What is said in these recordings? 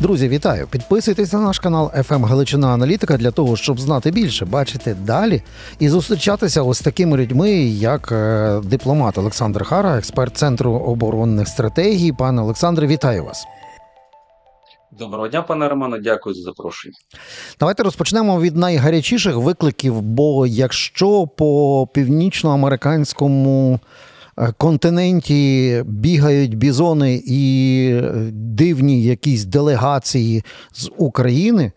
Друзі, вітаю! Підписуйтесь на наш канал FM Галичина Аналітика для того, щоб знати більше, бачити далі і зустрічатися ось з такими людьми, як е, дипломат Олександр Хара, експерт Центру оборонних стратегій. Пане Олександре, вітаю вас. Доброго дня, пане Романо. Дякую за запрошення. Давайте розпочнемо від найгарячіших викликів. Бо якщо по північноамериканському континенті бігають бізони і е, дивні якісь делегації з України.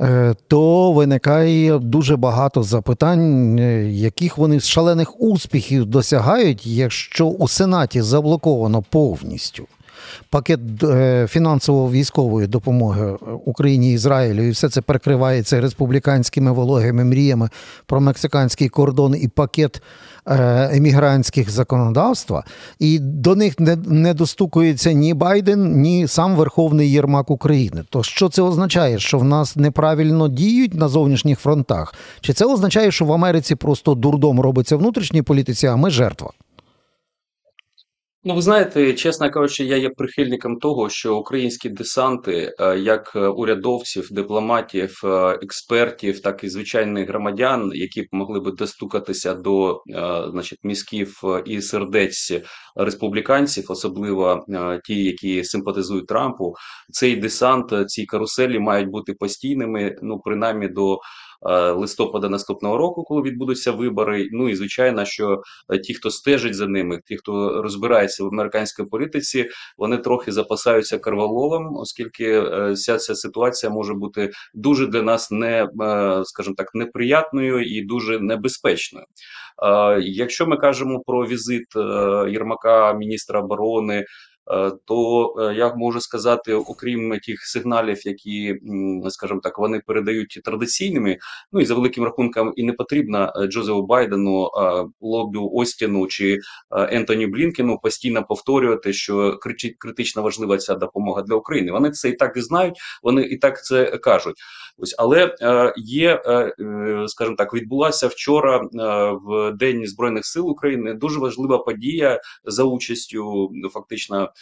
е, То виникає дуже багато запитань, е, яких вони шалених успіхів досягають, якщо у Сенаті заблоковано повністю пакет е, фінансово-військової допомоги Україні Ізраїлю, і все це перекривається республіканськими вологими мріями про мексиканський кордон і пакет е, емігрантських законодавства, і до них не, не достукується ні Байден, ні сам Верховний Єрмак України. То що це означає? Що в нас неправильно діють на зовнішніх фронтах? Чи це означає, що в Америці просто дурдом робиться внутрішній політиці, а ми жертва? Ну, ви знаєте, чесно кажучи, я є прихильником того, що українські десанти, е, як е, урядовців, дипломатів, е, експертів, так і звичайних громадян, які б могли би достукатися до значить, мізків і сердець республіканців, особливо ті, які симпатизують Трампу, цей десант, ці каруселі мають бути постійними, ну принаймні до. Е, Листопада наступного року, коли відбудуться вибори. Ну і звичайно, що е, ті, хто стежить за ними, ті, хто розбирається в американській політиці, вони трохи запасаються карвалолом, оскільки е, вся ця ситуація може бути дуже для нас не, скажімо так, неприятною і дуже небезпечною. Якщо ми кажемо про візит Єрмака, міністра оборони. Е, То е, я можу сказати, окрім тих сигналів, які, скажімо так, вони передають традиційними, ну і за великим рахунком, і не потрібно е, Джозефу Байдену, Лоббю Остіну чи Ентоні Блінкену постійно повторювати, що критично важлива ця допомога для України. Вони це і так і знають, вони і так це кажуть. Ось, але є, скажімо так, відбулася вчора в День збройних сил України дуже важлива подія за участю фактично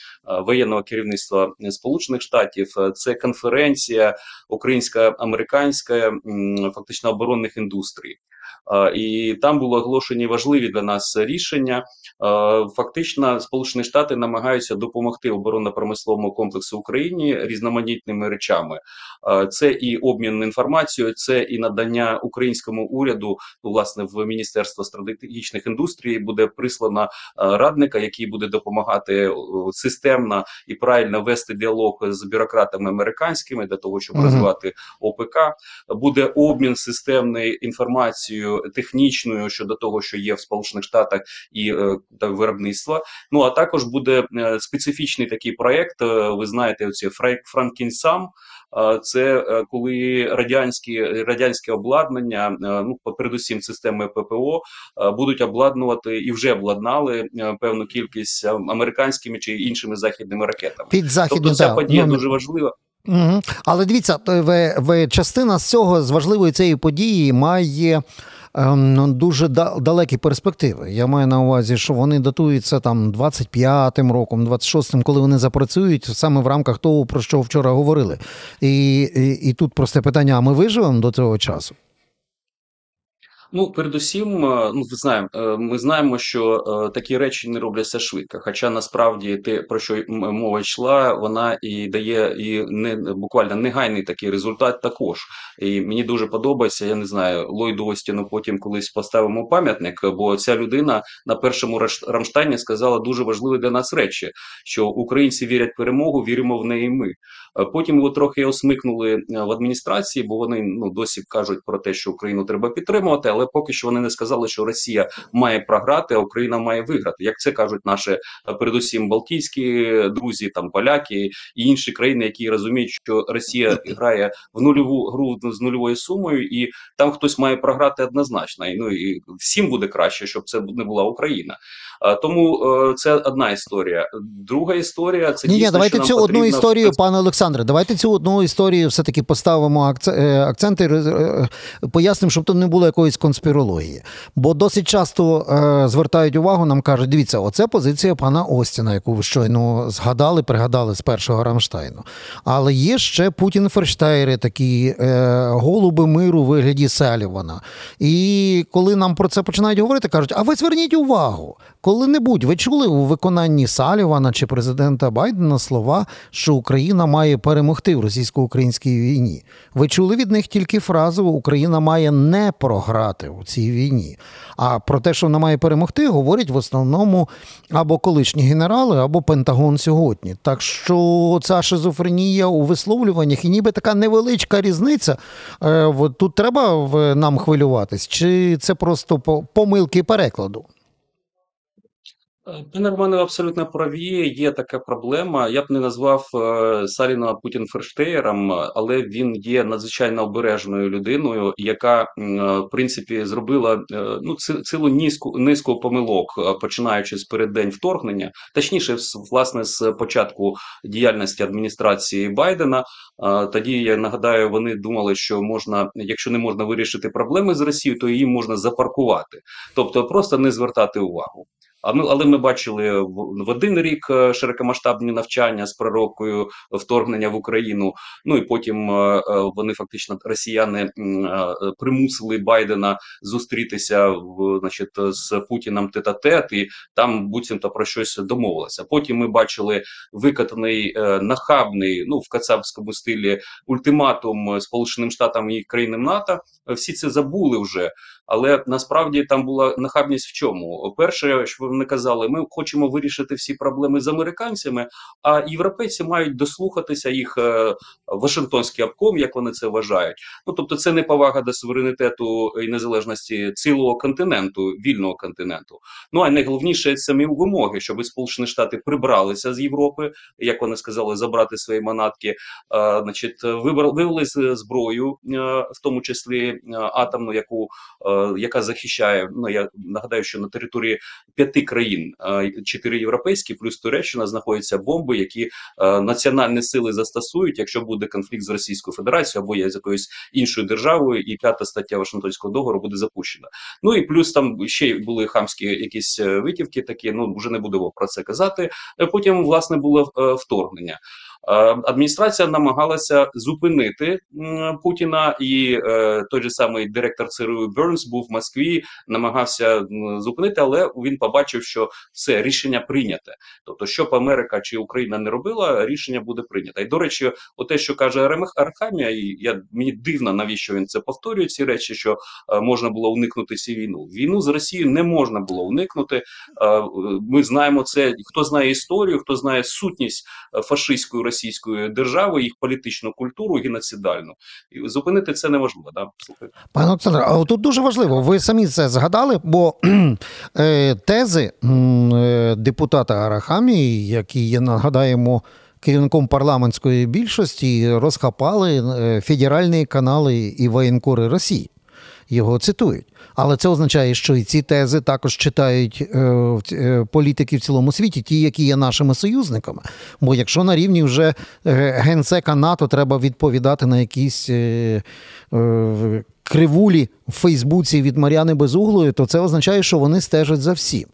воєнного керівництва Сполучених Штатів. Е, Це конференція українсько-американська, фактично оборонних індустрій. Е, І там були оголошені важливі для нас рішення. Е, Фактично, Сполучені Штати намагаються допомогти оборонно-промисловому комплексу Україні різноманітними речами. Е, Це і обмін інформацією, це і надання українському уряду, власне, в Міністерство стратегічних індустрій буде прислано е, радника, який буде допомагати системно і правильно вести діалог з бюрократами американськими для того, щоб розвивати ОПК. Буде обмін системною інформацією технічною щодо того, що є в Сполучених Штатах і е, та виробництва. Ну а також буде е, специфічний такий проект. е, Ви знаєте, оці Франкінсам. Це коли радянські радянське обладнання, ну передусім системи ППО, будуть обладнувати і вже обладнали певну кількість американськими чи іншими західними ракетами. Під західні Тобто ця да, подія ну, дуже важлива. Угу. Але дивіться, то ви, ви частина з цього з важливої цієї події має. Ем, ну, Дуже далекі перспективи. Я маю на увазі, що вони датуються там 25-м роком, 26-м, коли вони запрацюють саме в рамках того, про що вчора говорили. І, і, і тут просте питання: а ми виживемо до цього часу? Ну, передусім, е, ну ви знаємо, е, ми знаємо, що е, такі речі не робляться швидко. Хоча насправді те, про що мова йшла, вона і дає і не буквально негайний такий результат також. І мені дуже подобається. Я не знаю, Ллойду Остіну потім колись поставимо пам'ятник, бо ця людина на першому Рамштайні сказала дуже важливі для нас речі: що українці вірять в перемогу, віримо в неї. Ми потім його трохи осмикнули в адміністрації, бо вони ну досі кажуть про те, що Україну треба підтримувати, але поки що вони не сказали, що Росія має програти, а Україна має виграти. Як це кажуть наші е, передусім Балтійські друзі, там поляки і інші країни, які розуміють, що Росія грає в нульову гру з нульовою сумою, і там хтось має програти однозначно. І, ну і всім буде краще, щоб це не була Україна. Тому це одна історія. Друга історія це ні, дійсно, ні, давайте цю потрібно... одну історію, пане Олександре. Давайте цю одну історію все таки поставимо акценти, пояснимо, щоб тут не було якоїсь конспірології. Бо досить часто звертають увагу, нам кажуть, дивіться, оце позиція пана Остіна, яку ви щойно згадали, пригадали з першого Рамштайну. Але є ще Путін Ферштейри, такі е, голуби миру в вигляді Селівана. І коли нам про це починають говорити, кажуть: а ви зверніть увагу, коли-небудь ви чули у виконанні Салівана чи президента Байдена слова, що Україна має перемогти в російсько-українській війні. Ви чули від них тільки фразу Україна має не програти у цій війні. А про те, що вона має перемогти, говорять в основному або колишні генерали, або Пентагон сьогодні. Так що ця шизофренія у висловлюваннях і ніби така невеличка різниця. Е, тут треба нам хвилюватись, чи це просто помилки перекладу? Пане Романе, абсолютно праві. Є така проблема. Я б не назвав е, Саліна Путін Ферштеєром, але він є надзвичайно обережною людиною, яка е, в принципі зробила е, ну цілу низку низку помилок, починаючи з переддень вторгнення, точніше, власне, з початку діяльності адміністрації Байдена. Тоді я нагадаю, вони думали, що можна, якщо не можна вирішити проблеми з Росією, то її можна запаркувати, тобто просто не звертати увагу. А ми, але ми бачили в, один рік е, широкомасштабні навчання з пророкою вторгнення в Україну. Ну і потім е, е, вони фактично росіяни примусили Байдена зустрітися в значить з Путіним тет-а-тет, і там буцімто про щось домовилися. Потім ми бачили викатаний нахабний, ну в кацапському стилі ультиматум Сполученим Штатам і країнам НАТО. Всі це забули вже. Але насправді там була нахабність в чому? Перше, що вони казали, ми хочемо вирішити всі проблеми з американцями, а європейці мають дослухатися їх е, Вашингтонський обком, як вони це вважають. Ну тобто, це не повага до суверенітету і незалежності цілого континенту, вільного континенту. Ну а найголовніше самі вимоги, щоб Сполучені Штати прибралися з Європи, як вони сказали, забрати свої манатки, а, значить, вивели зброю, е, в тому числі е, атомну, яку яка захищає. Ну я нагадаю, що на території п'яти країн, чотири європейські, плюс Туреччина знаходяться бомби, які національні сили застосують, якщо буде конфлікт з Російською Федерацією або з якоюсь іншою державою, і п'ята стаття Вашингтонського договору буде запущена. Ну і плюс там ще були хамські якісь е, витівки, такі ну вже не будемо про це казати. Потім власне було е, вторгнення. Е, адміністрація намагалася зупинити Путіна, і е, той же самий директор ЦРУ Бернс був в Москві, намагався зупинити, але він побачив, що все рішення прийняте. Тобто, щоб Америка чи Україна не робила, рішення буде прийнято. І до речі, те, що каже Архамія, і я мені дивно, навіщо він це повторює. Ці речі, що е, можна було уникнути цю війну. Війну з Росією не можна було уникнути. Ми знаємо це. Хто знає історію, хто знає сутність фашистської російської держави, їх політичну культуру геноцидальну. І зупинити це неможливо. Да? Пане Олександре, тут дуже важливо. Ви самі це згадали, бо е, тези е, депутата Арахамії, які є, нагадаємо. Керівником парламентської більшості розхапали е, федеральні канали і воєнкори Росії. Його цитують. Але це означає, що і ці тези також читають е, е, політики в цілому світі, ті, які є нашими союзниками. Бо якщо на рівні вже е, генсека НАТО треба відповідати на якісь кривулі в Фейсбуці від Мар'яни Безуглої, то це означає, що вони стежать за всім.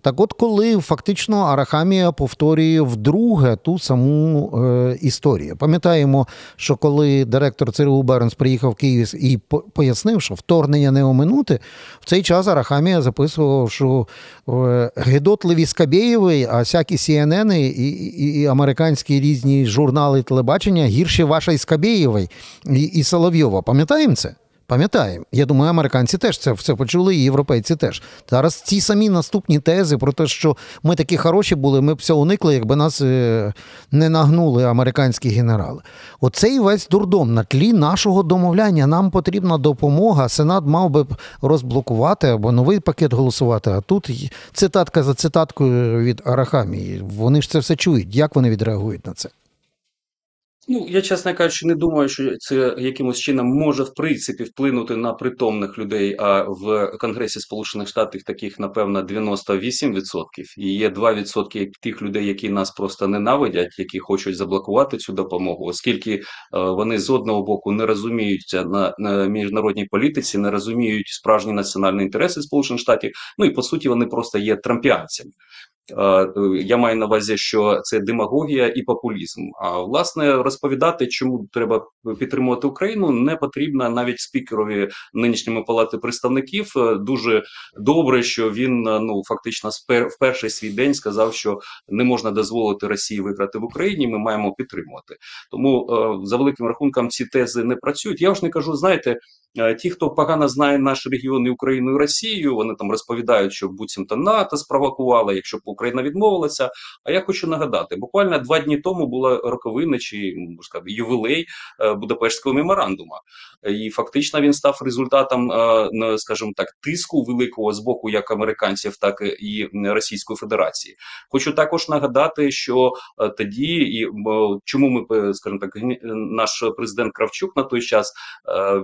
Так от, коли фактично Арахамія повторює вдруге ту саму е, історію. Пам'ятаємо, що коли директор ЦРУ Бернс приїхав в Київ і пояснив, що вторгнення не оминути, в цей час Арахамія записував, що е, гидотливі Скабєєви, а всякі CNN і, і, і американські різні журнали телебачення гірші вашої Скабєєвої і, і Соловйова. Пам'ятаємо це? Пам'ятаємо, я думаю, американці теж це все почули, і європейці теж. Зараз ці самі наступні тези про те, що ми такі хороші були, ми б все уникли, якби нас е, не нагнули американські генерали. Оцей весь дурдом на тлі нашого домовляння. Нам потрібна допомога. Сенат мав би розблокувати або новий пакет голосувати. А тут цитатка за цитаткою від Арахамії. Вони ж це все чують. Як вони відреагують на це? Ну, я, чесно кажучи, не думаю, що це якимось чином може в принципі вплинути на притомних людей. А в Конгресі Сполучених Штатів таких, напевно, 98%. І є 2% тих людей, які нас просто ненавидять, які хочуть заблокувати цю допомогу, оскільки е, вони з одного боку не розуміються на, на міжнародній політиці, не розуміють справжні національні інтереси Сполучених Штатів. Ну і по суті, вони просто є трампіанцями. Я маю на увазі, що це демагогія і популізм. А власне розповідати, чому треба підтримувати Україну, не потрібно навіть спікерові нинішньої палати представників. Дуже добре, що він ну фактично в перший свій день сказав, що не можна дозволити Росії виграти в Україні. Ми маємо підтримувати. Тому за великим рахунком ці тези не працюють. Я ж не кажу, знаєте. Е, ті, хто погано знає наш регіон і Україну і Росію, вони там розповідають, що буцімто НАТО спровокувала, якщо б Україна відмовилася. А я хочу нагадати, буквально два дні тому була роковина чи можна сказати, ювілей е, Будапештського меморандума, і фактично він став результатом, е, скажімо так, тиску великого з боку як американців, так і Російської Федерації. Хочу також нагадати, що тоді і чому ми скажімо так, наш президент Кравчук на той час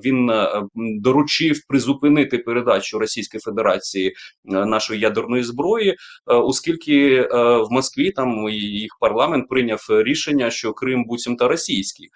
він доручив призупинити передачу Російської Федерації е, нашої ядерної зброї, е, оскільки е, в Москві там їх парламент прийняв рішення, що Крим буцімто російський.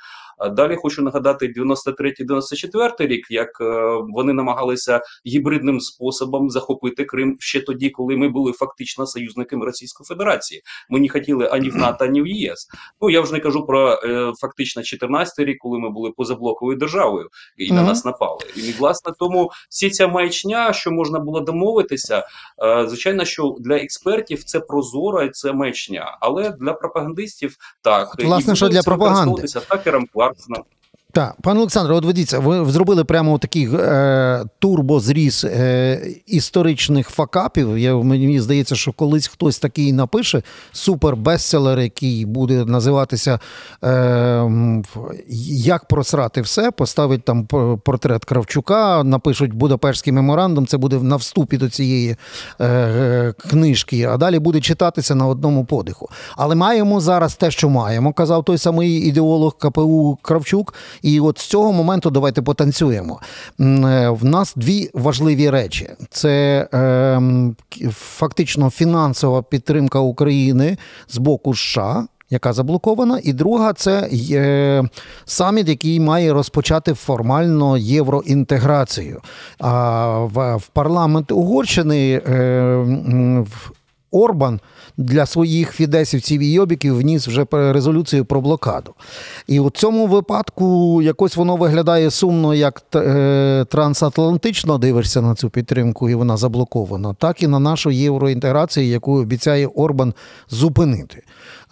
Далі хочу нагадати 93-94 рік, як е, вони намагалися гібридним способом захопити Крим ще тоді, коли ми були фактично союзниками Російської Федерації. Ми не хотіли ані в НАТО, ані в ЄС. Ну я вже не кажу про е, фактично 14 рік, коли ми були позаблоковою державою і mm -hmm. на нас напали. І власне тому всі ця маячня, що можна було домовитися, е, звичайно, що для експертів це прозоро і це маячня, але для пропагандистів так власне, і що для пропаганди Jobs noch. Так, пане Олександре, от ведіться, ви зробили прямо такий е, турбозріз е, історичних факапів. Я, Мені здається, що колись хтось такий напише супер-бестселер, який буде називатися е, Як просрати все, поставить там портрет Кравчука, напишуть Будапештський меморандум, це буде на вступі до цієї е, книжки, а далі буде читатися на одному подиху. Але маємо зараз те, що маємо, казав той самий ідеолог КПУ Кравчук. І от з цього моменту давайте потанцюємо. Е, в нас дві важливі речі: це е, фактично фінансова підтримка України з боку США. Яка заблокована, і друга це є саміт, який має розпочати формально євроінтеграцію. А в, в парламент Угорщини е, Орбан для своїх фідесівців і йобіків вніс вже резолюцію про блокаду. І у цьому випадку якось воно виглядає сумно, як е, трансатлантично дивишся на цю підтримку, і вона заблокована, так і на нашу євроінтеграцію, яку обіцяє Орбан зупинити.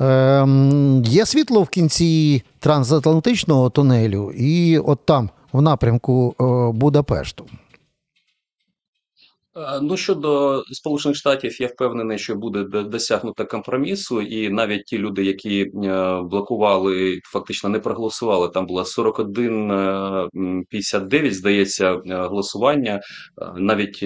Ем, Є світло в кінці трансатлантичного тунелю, і от там, в напрямку е, Будапешту. Е, ну щодо Сполучених Штатів, я впевнений, що буде досягнуто компромісу, і навіть ті люди, які е, блокували, фактично не проголосували. Там було 41-59, е, здається, голосування. Навіть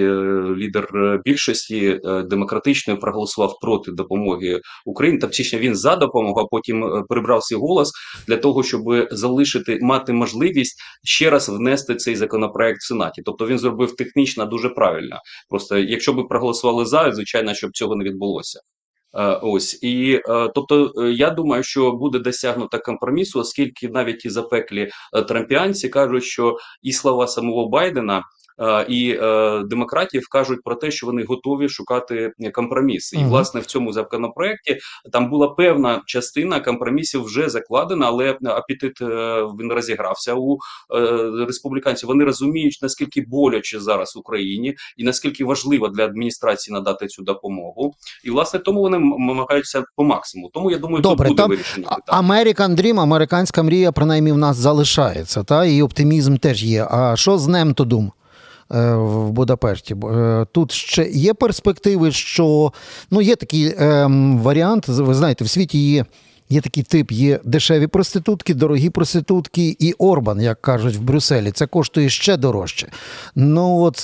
лідер більшості демократичної проголосував проти допомоги Україні. Та точніше, він за допомогу, а потім прибрав свій голос для того, щоб залишити мати можливість ще раз внести цей законопроект в сенаті. Тобто він зробив технічно дуже правильно. Просто якщо би проголосували за, звичайно, щоб цього не відбулося. Е, ось і е, тобто, е, я думаю, що буде досягнуто компромісу, оскільки навіть і запеклі трампіанці кажуть, що і слова самого Байдена і е, демократів кажуть про те, що вони готові шукати компроміси. І власне в цьому законопроекті там була певна частина компромісів вже закладена, але апетит е, він розігрався у республіканців. Вони розуміють наскільки боляче зараз Україні і наскільки важливо для адміністрації надати цю допомогу. І власне тому вони намагаються по максимуму. Тому я думаю, Добре, тут буде там вирішення. American Dream, американська мрія, принаймні в нас залишається, та і оптимізм теж є. А що з Немтодум? Е, в Будапешті. Е, тут ще є перспективи, що ну, є такий е, варіант, ви знаєте, в світі є. Є такий тип, є дешеві проститутки, дорогі проститутки і Орбан, як кажуть в Брюсселі. Це коштує ще дорожче. Ну от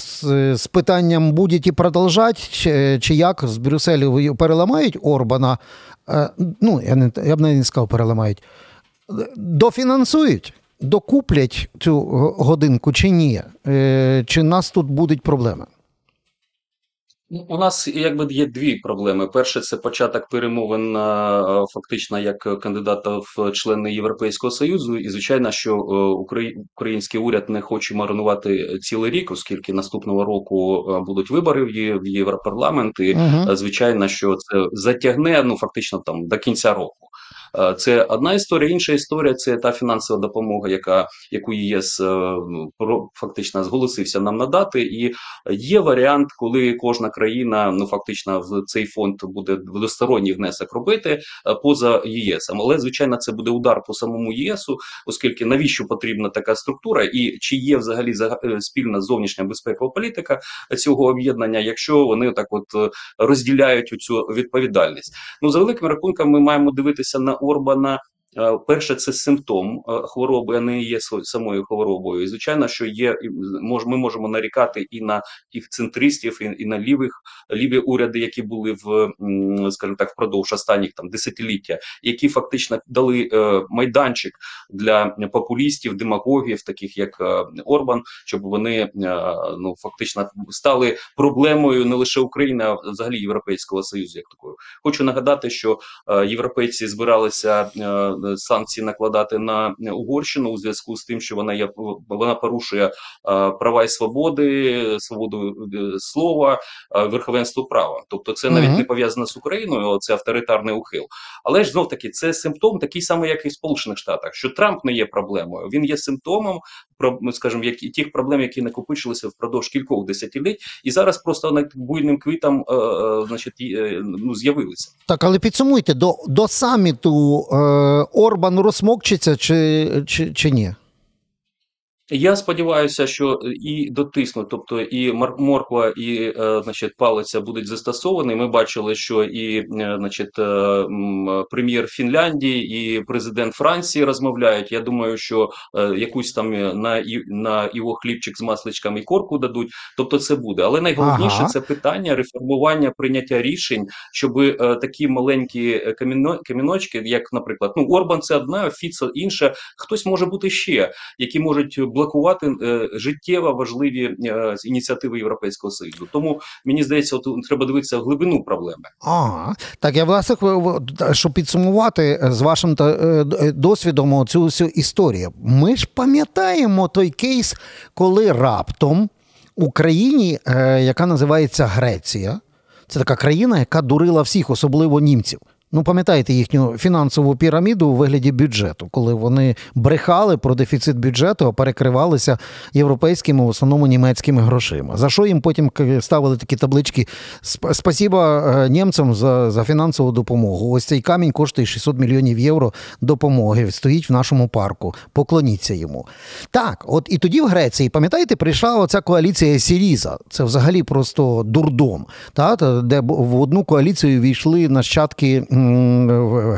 з, питанням будете продовжати, чи, чи як з Брюсселю переламають Орбана. Ну, я не я б навіть не сказав, переламають. дофінансують, докуплять цю годинку чи ні? Е, Чи нас тут будуть проблеми? Ну, у нас якби є дві проблеми. Перше, це початок перемовин е, фактично як кандидата в члени Європейського союзу, і звичайно, що е, український уряд не хоче марнувати цілий рік, оскільки наступного року е, будуть вибори в Європарламент, і угу. звичайно, що це затягне ну фактично там до кінця року. Е, це одна історія. Інша історія це та фінансова допомога, яка яку ЄС е, фактично зголосився нам надати. І є варіант, коли кожна країна ну фактично в цей фонд буде двосторонній внесок робити е, поза ЄС. Але звичайно, це буде удар по самому ЄСу, оскільки навіщо потрібна така структура, і чи є взагалі спільна зовнішня безпекова політика цього об'єднання, якщо вони так от розділяють цю відповідальність. Ну за великим рахунком, ми маємо дивитися на Орбана перше, це симптом е, хвороби, а не є самою хворобою. І звичайно, що є ми можемо нарікати і на тих центристів, і на лівих ліві уряди, які були в скажімо так, впродовж останніх там десятиліття, які фактично дали е, майданчик для популістів, демагогів, таких як Орбан, щоб вони ну фактично стали проблемою не лише України, а взагалі Європейського союзу. Як такою, хочу нагадати, що європейці збиралися санкції накладати на Угорщину у зв'язку з тим, що вона є вона порушує права і свободи, свободу е, слова, верховенство права. Тобто, це навіть не пов'язано з Україною, це авторитарний ухил. Але ж знов таки це симптом такий самий, як і в Сполучених Штатах, що Трамп не є проблемою. Він є симптомом скажімо, які тих проблем, які накопичилися впродовж кількох десятиліть, і зараз просто на буйним квітам, е, е, значить, ну з'явилися. Так, але підсумуйте до до саміту е, Орбан розсмокчиться чи, чи, чи ні? Я сподіваюся, що е, і дотиснуть, тобто і морква, і е, значить, палиця будуть застосовані. Ми бачили, що і е, значить, прем'єр Фінляндії і президент Франції розмовляють. Я думаю, що якусь там на на його хлібчик з масличком і корку дадуть. Тобто, це буде. Але найголовніше ага. це питання реформування прийняття рішень, щоб такі маленькі каміно, каміночки, як, наприклад, ну Орбан, це одна, Фіцо інша. Хтось може бути ще, які можуть блокувати е, життєво важливі е, ініціативи Європейського союзу. Тому мені здається, от треба дивитися в глибину проблеми. Ага, так я власне щоб підсумувати е, з вашим досвідом цю всю історію. Ми ж пам'ятаємо той кейс, коли раптом Україні, яка називається Греція, це така країна, яка дурила всіх, особливо німців. Ну, пам'ятаєте їхню фінансову піраміду у вигляді бюджету, коли вони брехали про дефіцит бюджету, а перекривалися європейськими, в основному німецькими грошима. За що їм потім ставили такі таблички? Спасіба е, німцям за за фінансову допомогу. Ось цей камінь коштує 600 мільйонів євро допомоги. Стоїть в нашому парку. Поклоніться йому. Так, от і тоді в Греції, пам'ятаєте, прийшла оця коаліція Сіріза. Це взагалі просто дурдом, та, де в одну коаліцію війшли нащадки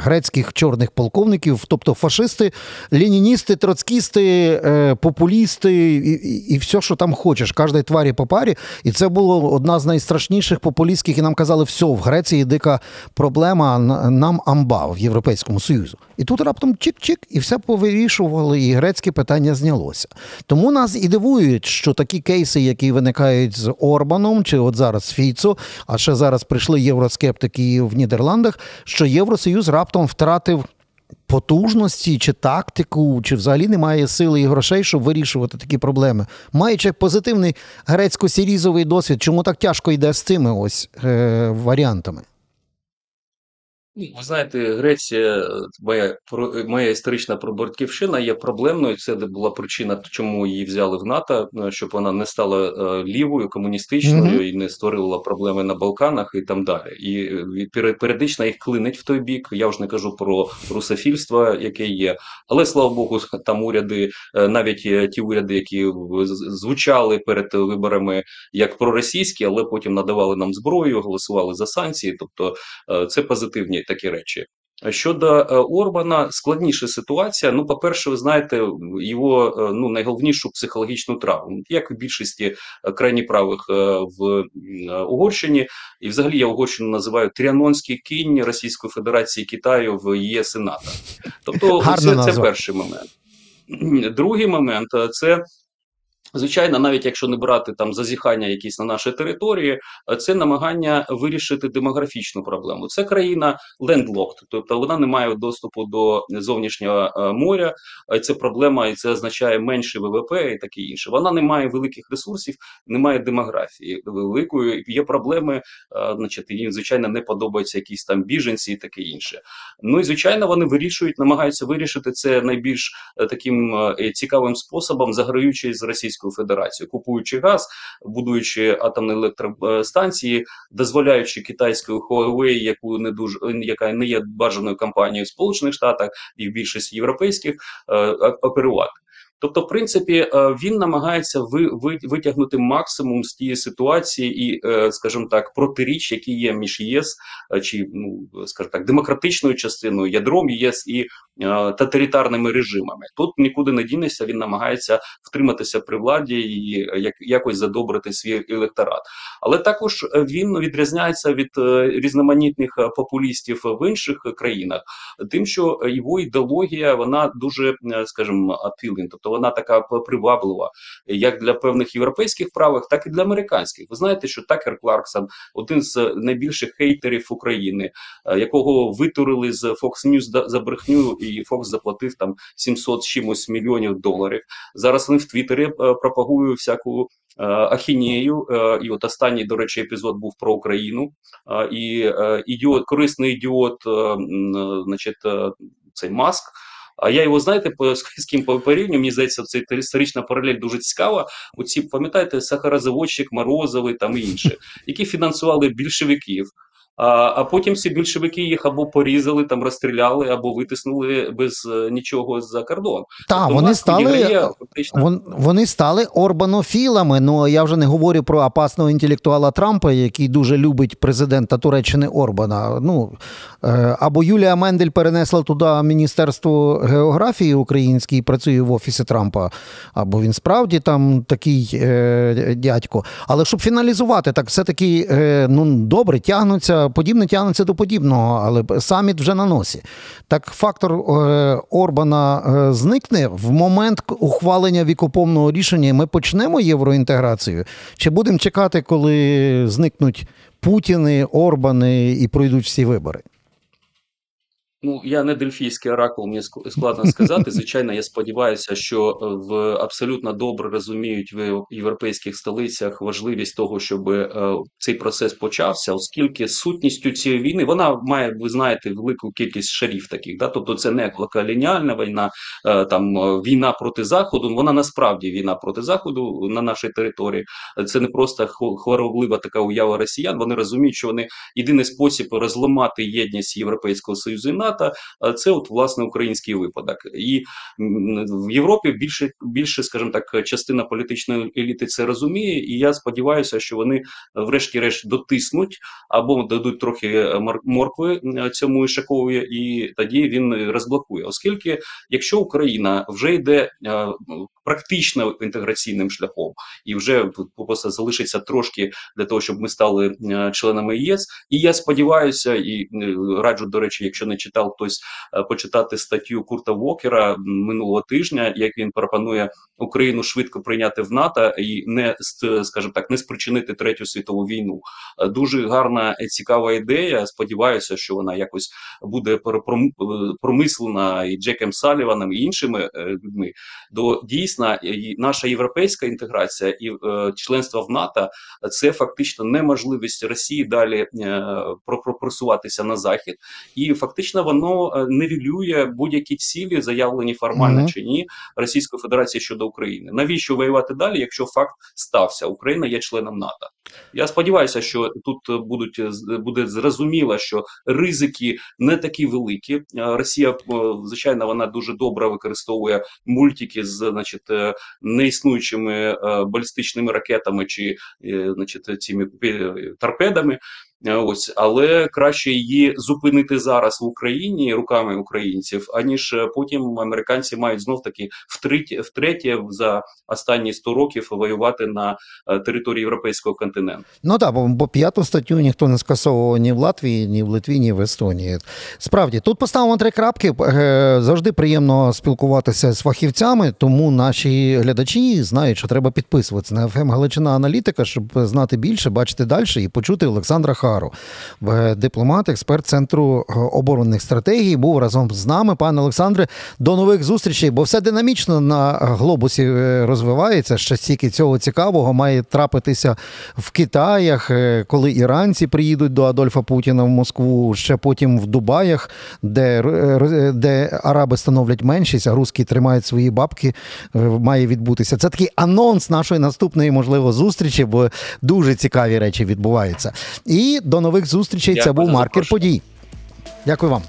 грецьких чорних полковників, тобто фашисти, леніністи, троцкісти, е, популісти і, і, і все, що там хочеш, кожної тварі по парі. І це було одна з найстрашніших популістських, і нам казали, все, в Греції дика проблема, нам амба в Європейському Союзу. І тут раптом чик-чик, і все повирішували, і грецьке питання знялося. Тому нас і дивують, що такі кейси, які виникають з Орбаном, чи от зараз Фіцо, а ще зараз прийшли євроскептики в Нідерландах, що Євросоюз раптом втратив. Потужності чи тактику, чи взагалі немає сили і грошей, щоб вирішувати такі проблеми. Маючи позитивний грецько-сірізовий досвід, чому так тяжко йде з цими ось е, варіантами? Ви знаєте, Греція, моя моя історична пробортківщина є проблемною. Це була причина, чому її взяли в НАТО, е, щоб вона не стала е, лівою, комуністичною mm -hmm. і не створювала проблеми на Балканах і там далі. І е, періодично їх клинить в той бік. Я вже не кажу про русофільство, яке є. Але слава Богу, там уряди, навіть ті уряди, які звучали перед виборами як проросійські, але потім надавали нам зброю, голосували за санкції. Тобто це позитивні такі речі. Щодо е, Орбана, складніша ситуація. Ну, по-перше, ви знаєте, його е, ну найголовнішу психологічну травму, як в більшості е, крайні правих в Угорщині, і взагалі я Угорщину називаю тріанонський кінь Російської Федерації Китаю в ЄС і НАТО. Тобто, це, це перший момент. Другий момент це Звичайно, навіть якщо не брати там зазіхання якісь на нашій території, е, це намагання вирішити демографічну проблему. Це країна лендлокт, тобто вона не має доступу до зовнішнього е, моря. Е, це проблема, і це означає менше ВВП і таке інше. Вона не має великих ресурсів, не має демографії великої. Є проблеми, значить, їм звичайно не подобаються якісь там біженці і таке інше. Ну і звичайно, вони вирішують, намагаються вирішити це найбільш таким цікавим способом, заграючи з російською. Російською Федерацією, купуючи газ, будуючи атомні електростанції, дозволяючи китайської Huawei, яку не дуже яка не є бажаною компанією в Сполучених Штатах і в більшості європейських е, оперувати. Тобто, в принципі, е, він намагається витягнути максимум з тієї ситуації і, е, скажімо так, протиріч, які є між ЄС е, чи ну скажімо так, демократичною частиною, ядром ЄС і тоталітарними режимами. Тут нікуди не дінешся, він намагається втриматися при владі і якось задобрити свій електорат. Але також він відрізняється від різноманітних популістів в інших країнах, тим, що його ідеологія вона дуже, скажімо, апілін, тобто вона така приваблива, як для певних європейських правих, так і для американських. Ви знаєте, що Такер Кларксон, один з найбільших хейтерів України, е, якого витурили з Fox News за брехню, і Fox заплатив там 700 чимось мільйонів доларів. Зараз вони в Твіттері е, пропагують всяку. Е, ахінею, і от останній, до речі, епізод був про Україну, і ідіот, корисний ідіот, значить, цей маск а я його знаєте, по з ким порівню, мені здається, це історична паралель дуже цікава. Оці пам'ятаєте, сахарозаводчик, Морозовий там і інші, які фінансували більшовиків. А а потім всі більшовики їх або порізали, там розстріляли, або витиснули без е, нічого за кордон. Так, тобто, вони стали фактично... вон, вони стали орбанофілами. Ну я вже не говорю про опасного інтелектуала Трампа, який дуже любить президента Туреччини Орбана. Ну е, або Юлія Мендель перенесла туди Міністерство географії українській і працює в офісі Трампа, або він справді там такий е, дядько. Але щоб фіналізувати, так все таки е, ну добре тягнуться подібне тягнеться до подібного, але саміт вже на носі. Так фактор е, Орбана е, зникне в момент ухвалення вікоповного рішення. Ми почнемо євроінтеграцію. Чи будемо чекати, коли зникнуть Путіни, Орбани і пройдуть всі вибори? Ну, я не дельфійський оракул, мені складно сказати. Звичайно, я сподіваюся, що е, в абсолютно добре розуміють в європейських столицях важливість того, щоб е, цей процес почався, оскільки сутністю цієї війни вона має, ви знаєте, велику кількість шарів таких. Да? Тобто, це не колоніальна війна, е, там війна проти заходу. Вона насправді війна проти заходу на нашій території. Це не просто хвороблива така уява росіян. Вони розуміють, що вони єдиний спосіб розламати єдність Європейського союзу і НАТО, це от власне український випадок. І в Європі більше, більше, скажімо так, частина політичної еліти це розуміє, і я сподіваюся, що вони, врешті-решт, дотиснуть або дадуть трохи моркви цьому Ішакові, і тоді він розблокує. Оскільки, якщо Україна вже йде практично інтеграційним шляхом, і вже просто залишиться трошки для того, щоб ми стали членами ЄС, і я сподіваюся, і раджу до речі, якщо не читав читав хтось е, почитати статтю Курта Вокера минулого тижня, як він пропонує Україну швидко прийняти в НАТО і не скажімо так, не спричинити третю світову війну. Е, дуже гарна цікава ідея. Сподіваюся, що вона якось буде промислена і Джеком Саліваном і іншими е, людьми. До дійсно наша європейська інтеграція і членство в НАТО це фактично неможливість Росії далі просуватися на захід, і фактично воно е, невілює будь-які цілі, заявлені формально mm -hmm. чи ні Російської Федерації щодо України. Навіщо воювати далі, якщо факт стався? Україна є членом НАТО. Я сподіваюся, що тут будуть е, буде зрозуміло, що ризики не такі великі. Е, Росія звичайно вона дуже добре використовує мультики з значить неіснуючими балістичними ракетами чи значить цими торпедами. Е, ось, але краще її зупинити зараз в Україні руками українців, аніж е, потім американці мають знов таки втретє, втретє за останні 100 років воювати на е, території європейського континенту. Ну так, бо, бо п'яту статтю ніхто не скасовував ні в Латвії, ні в Литві, ні в Естонії. Справді, тут поставимо три крапки. Завжди приємно спілкуватися з фахівцями, тому наші глядачі знають, що треба підписуватися на ФМ Галичина Аналітика, щоб знати більше, бачити далі і почути Олександра Хару, Е, дипломат, експерт центру е, оборонних стратегій. Був разом з нами. Пане Олександре, до нових зустрічей, бо все динамічно на глобусі е, розвивається. Ще стільки цього цікавого має трапитися в Китаях, коли іранці приїдуть до Адольфа Путіна в Москву, ще потім в Дубаях, де, де араби становлять меншість, а русські тримають свої бабки, має відбутися. Це такий анонс нашої наступної, можливо, зустрічі, бо дуже цікаві речі відбуваються. І до нових зустрічей. Це був маркер запрошення. подій. Дякую вам.